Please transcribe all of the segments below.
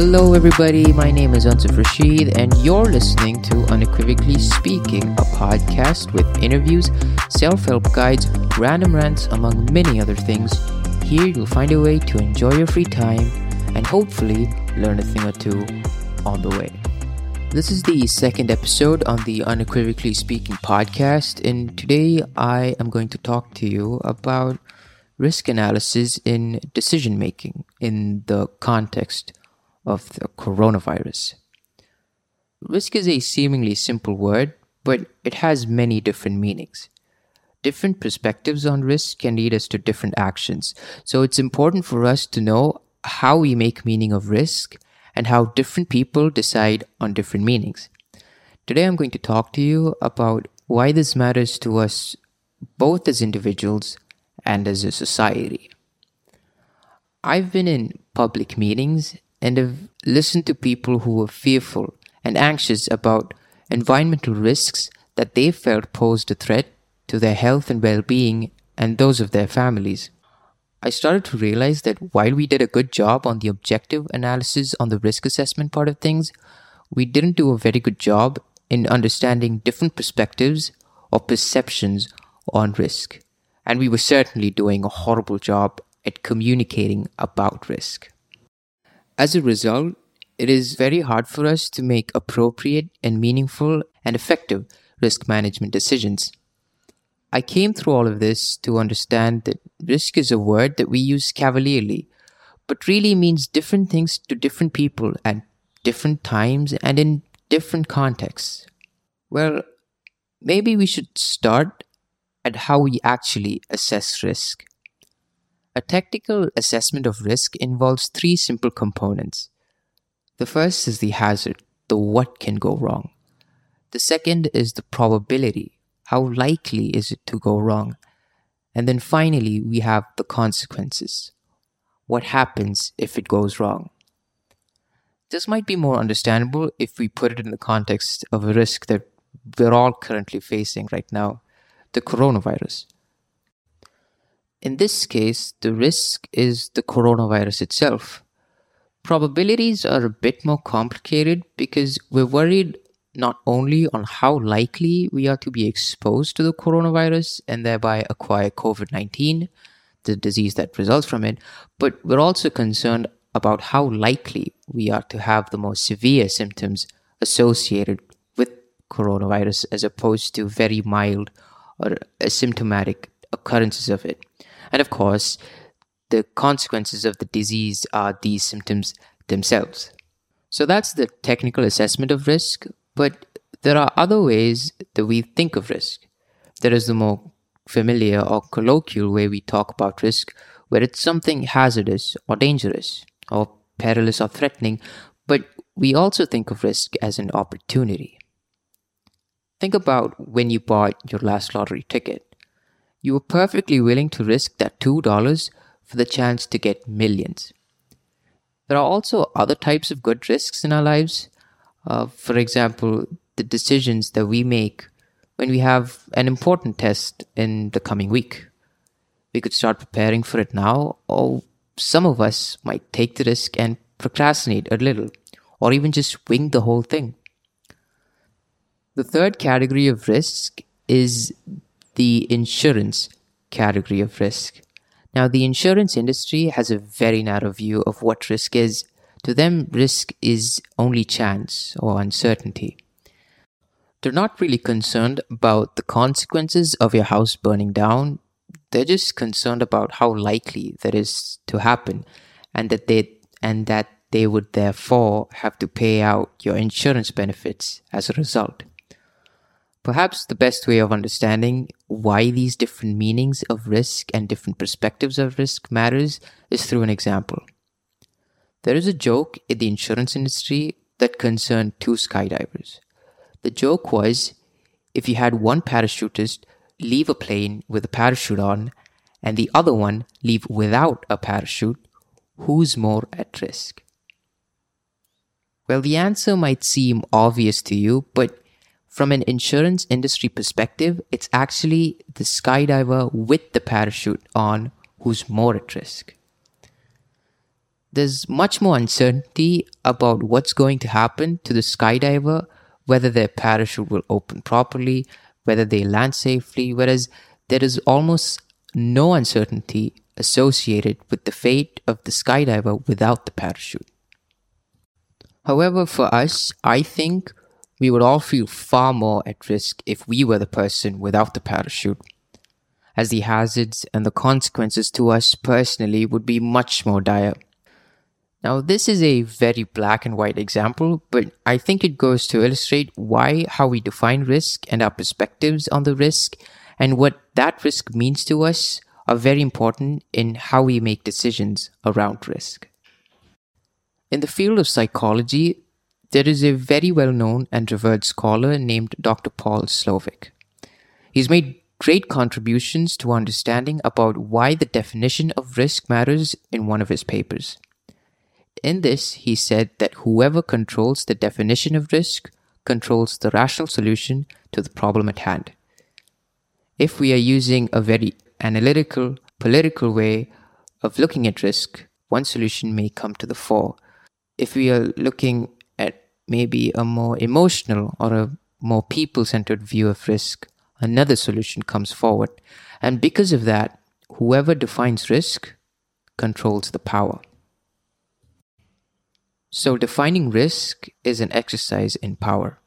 Hello, everybody. My name is Ansuf Rashid, and you're listening to Unequivocally Speaking, a podcast with interviews, self help guides, random rants, among many other things. Here, you'll find a way to enjoy your free time and hopefully learn a thing or two on the way. This is the second episode on the Unequivocally Speaking podcast, and today I am going to talk to you about risk analysis in decision making in the context of the coronavirus. Risk is a seemingly simple word, but it has many different meanings. Different perspectives on risk can lead us to different actions, so it's important for us to know how we make meaning of risk and how different people decide on different meanings. Today, I'm going to talk to you about why this matters to us both as individuals and as a society. I've been in public meetings and have listened to people who were fearful and anxious about environmental risks that they felt posed a threat to their health and well being and those of their families. I started to realize that while we did a good job on the objective analysis on the risk assessment part of things, we didn't do a very good job in understanding different perspectives or perceptions on risk. And we were certainly doing a horrible job at communicating about risk. As a result, it is very hard for us to make appropriate and meaningful and effective risk management decisions. I came through all of this to understand that risk is a word that we use cavalierly, but really means different things to different people at different times and in different contexts. Well, maybe we should start at how we actually assess risk. A technical assessment of risk involves three simple components. The first is the hazard, the what can go wrong. The second is the probability, how likely is it to go wrong? And then finally, we have the consequences. What happens if it goes wrong? This might be more understandable if we put it in the context of a risk that we're all currently facing right now the coronavirus. In this case, the risk is the coronavirus itself. Probabilities are a bit more complicated because we're worried not only on how likely we are to be exposed to the coronavirus and thereby acquire COVID 19, the disease that results from it, but we're also concerned about how likely we are to have the most severe symptoms associated with coronavirus as opposed to very mild or asymptomatic occurrences of it. And of course, the consequences of the disease are these symptoms themselves. So that's the technical assessment of risk, but there are other ways that we think of risk. There is the more familiar or colloquial way we talk about risk, where it's something hazardous or dangerous or perilous or threatening, but we also think of risk as an opportunity. Think about when you bought your last lottery ticket you were perfectly willing to risk that $2 for the chance to get millions. There are also other types of good risks in our lives. Uh, for example, the decisions that we make when we have an important test in the coming week. We could start preparing for it now, or some of us might take the risk and procrastinate a little, or even just wing the whole thing. The third category of risk is the insurance category of risk. Now, the insurance industry has a very narrow view of what risk is. To them, risk is only chance or uncertainty. They're not really concerned about the consequences of your house burning down. They're just concerned about how likely that is to happen and that they and that they would therefore have to pay out your insurance benefits as a result. Perhaps the best way of understanding why these different meanings of risk and different perspectives of risk matters is through an example. There is a joke in the insurance industry that concerned two skydivers. The joke was if you had one parachutist leave a plane with a parachute on and the other one leave without a parachute, who's more at risk? Well, the answer might seem obvious to you, but from an insurance industry perspective, it's actually the skydiver with the parachute on who's more at risk. there's much more uncertainty about what's going to happen to the skydiver, whether their parachute will open properly, whether they land safely, whereas there is almost no uncertainty associated with the fate of the skydiver without the parachute. However, for us, I think we would all feel far more at risk if we were the person without the parachute, as the hazards and the consequences to us personally would be much more dire. Now, this is a very black and white example, but I think it goes to illustrate why how we define risk and our perspectives on the risk and what that risk means to us are very important in how we make decisions around risk. In the field of psychology, there is a very well known and revered scholar named Dr. Paul Slovic. He's made great contributions to understanding about why the definition of risk matters in one of his papers. In this, he said that whoever controls the definition of risk controls the rational solution to the problem at hand. If we are using a very analytical, political way of looking at risk, one solution may come to the fore. If we are looking maybe a more emotional or a more people centered view of risk, another solution comes forward. And because of that, whoever defines risk controls the power. So, defining risk is an exercise in power.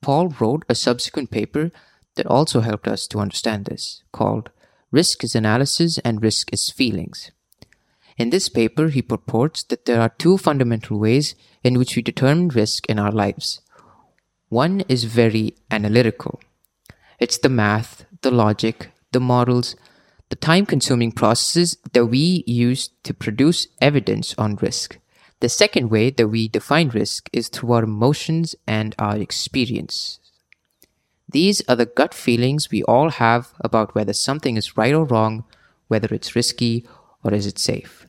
Paul wrote a subsequent paper that also helped us to understand this, called Risk is Analysis and Risk is Feelings. In this paper, he purports that there are two fundamental ways in which we determine risk in our lives. One is very analytical. It's the math, the logic, the models, the time consuming processes that we use to produce evidence on risk. The second way that we define risk is through our emotions and our experience. These are the gut feelings we all have about whether something is right or wrong, whether it's risky or is it safe.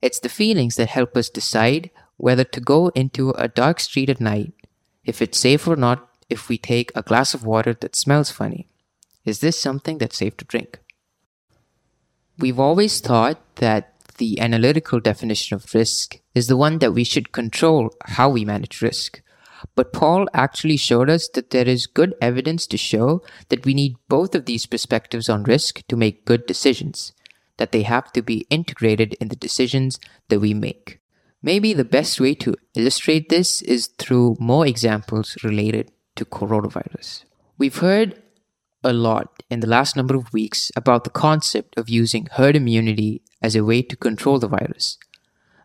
It's the feelings that help us decide whether to go into a dark street at night, if it's safe or not if we take a glass of water that smells funny. Is this something that's safe to drink? We've always thought that the analytical definition of risk is the one that we should control how we manage risk. But Paul actually showed us that there is good evidence to show that we need both of these perspectives on risk to make good decisions, that they have to be integrated in the decisions that we make. Maybe the best way to illustrate this is through more examples related to coronavirus. We've heard a lot in the last number of weeks about the concept of using herd immunity as a way to control the virus.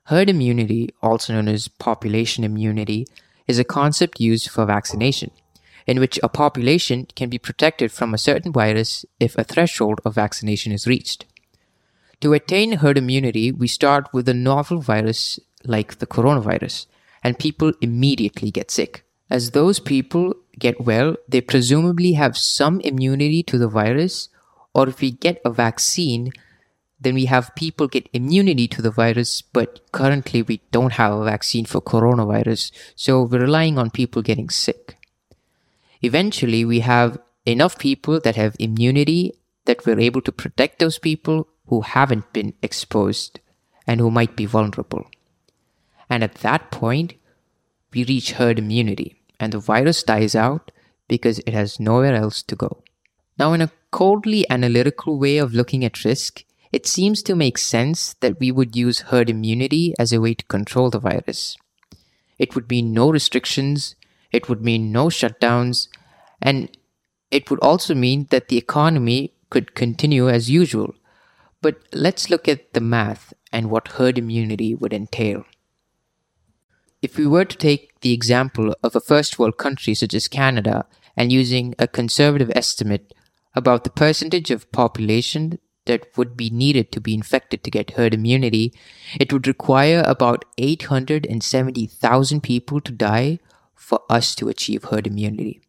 Herd immunity, also known as population immunity, is a concept used for vaccination, in which a population can be protected from a certain virus if a threshold of vaccination is reached. To attain herd immunity, we start with a novel virus like the coronavirus, and people immediately get sick. As those people get well, they presumably have some immunity to the virus, or if we get a vaccine, then we have people get immunity to the virus, but currently we don't have a vaccine for coronavirus, so we're relying on people getting sick. Eventually, we have enough people that have immunity that we're able to protect those people who haven't been exposed and who might be vulnerable. And at that point, we reach herd immunity and the virus dies out because it has nowhere else to go. Now, in a coldly analytical way of looking at risk, it seems to make sense that we would use herd immunity as a way to control the virus. It would mean no restrictions, it would mean no shutdowns, and it would also mean that the economy could continue as usual. But let's look at the math and what herd immunity would entail. If we were to take the example of a first world country such as Canada and using a conservative estimate about the percentage of population that would be needed to be infected to get herd immunity, it would require about 870,000 people to die for us to achieve herd immunity.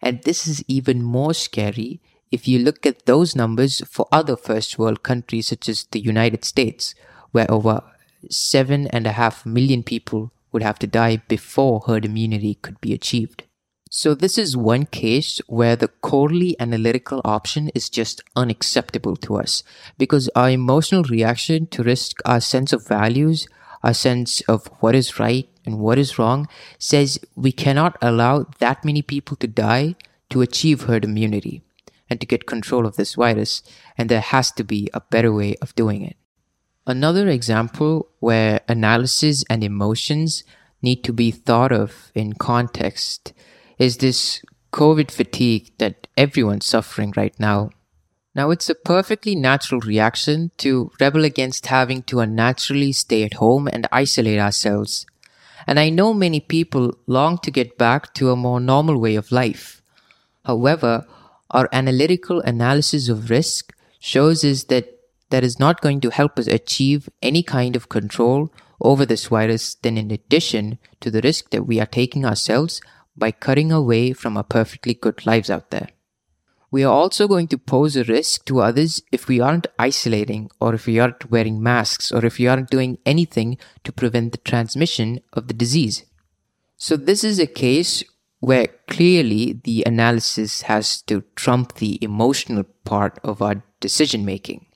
And this is even more scary if you look at those numbers for other first world countries such as the United States, where over seven and a half million people would have to die before herd immunity could be achieved. So, this is one case where the coldly analytical option is just unacceptable to us because our emotional reaction to risk, our sense of values, our sense of what is right and what is wrong says we cannot allow that many people to die to achieve herd immunity and to get control of this virus, and there has to be a better way of doing it. Another example where analysis and emotions need to be thought of in context is this COVID fatigue that everyone's suffering right now. Now, it's a perfectly natural reaction to rebel against having to unnaturally stay at home and isolate ourselves. And I know many people long to get back to a more normal way of life. However, our analytical analysis of risk shows us that that is not going to help us achieve any kind of control over this virus, then in addition to the risk that we are taking ourselves by cutting away from our perfectly good lives out there. We are also going to pose a risk to others if we aren't isolating or if we aren't wearing masks or if we aren't doing anything to prevent the transmission of the disease. So this is a case where clearly the analysis has to trump the emotional part of our decision making.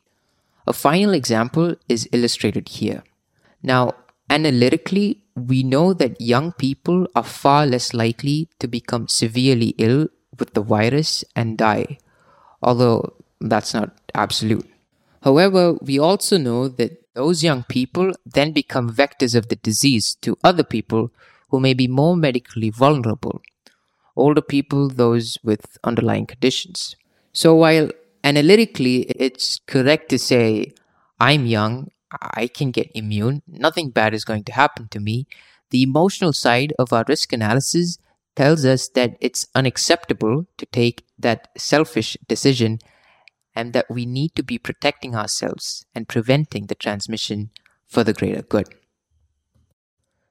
A final example is illustrated here. Now, analytically, we know that young people are far less likely to become severely ill with the virus and die, although that's not absolute. However, we also know that those young people then become vectors of the disease to other people who may be more medically vulnerable. Older people, those with underlying conditions. So while analytically it's correct to say, I'm young, I can get immune, nothing bad is going to happen to me, the emotional side of our risk analysis tells us that it's unacceptable to take that selfish decision and that we need to be protecting ourselves and preventing the transmission for the greater good.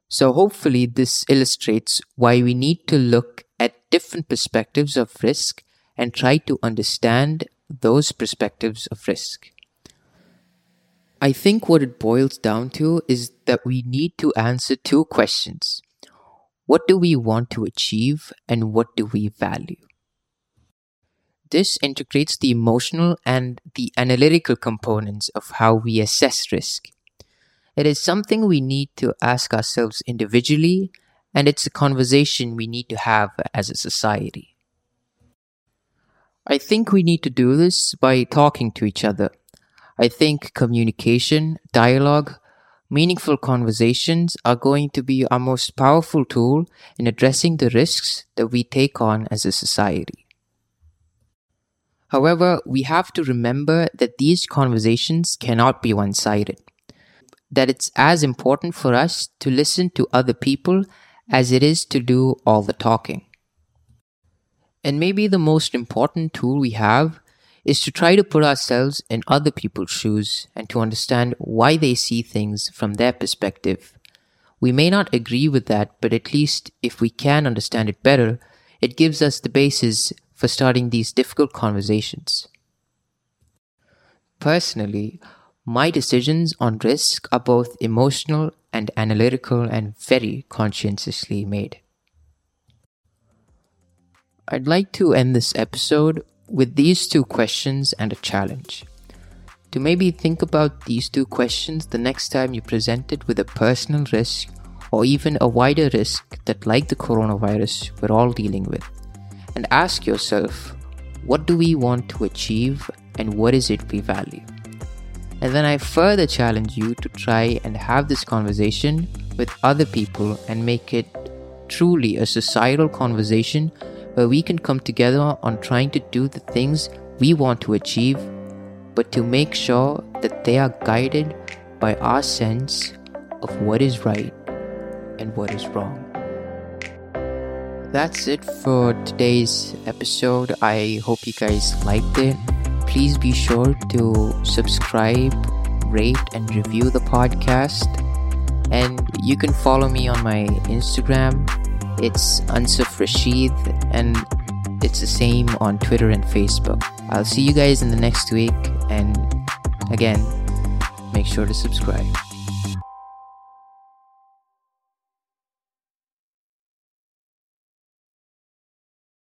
So, hopefully, this illustrates why we need to look different perspectives of risk and try to understand those perspectives of risk. I think what it boils down to is that we need to answer two questions what do we want to achieve and what do we value? This integrates the emotional and the analytical components of how we assess risk. It is something we need to ask ourselves individually, and it's a conversation we need to have as a society. I think we need to do this by talking to each other. I think communication, dialogue, Meaningful conversations are going to be our most powerful tool in addressing the risks that we take on as a society. However, we have to remember that these conversations cannot be one sided. That it's as important for us to listen to other people as it is to do all the talking. And maybe the most important tool we have is to try to put ourselves in other people's shoes and to understand why they see things from their perspective. We may not agree with that, but at least if we can understand it better, it gives us the basis for starting these difficult conversations. Personally, my decisions on risk are both emotional and analytical and very conscientiously made. I'd like to end this episode with these two questions and a challenge. To maybe think about these two questions the next time you present it with a personal risk or even a wider risk that, like the coronavirus, we're all dealing with. And ask yourself, what do we want to achieve and what is it we value? And then I further challenge you to try and have this conversation with other people and make it truly a societal conversation where we can come together on trying to do the things we want to achieve, but to make sure that they are guided by our sense of what is right and what is wrong. That's it for today's episode. I hope you guys liked it. Please be sure to subscribe, rate, and review the podcast. And you can follow me on my Instagram it's Ansuf Rashid, and it's the same on Twitter and Facebook. I'll see you guys in the next week, and again, make sure to subscribe.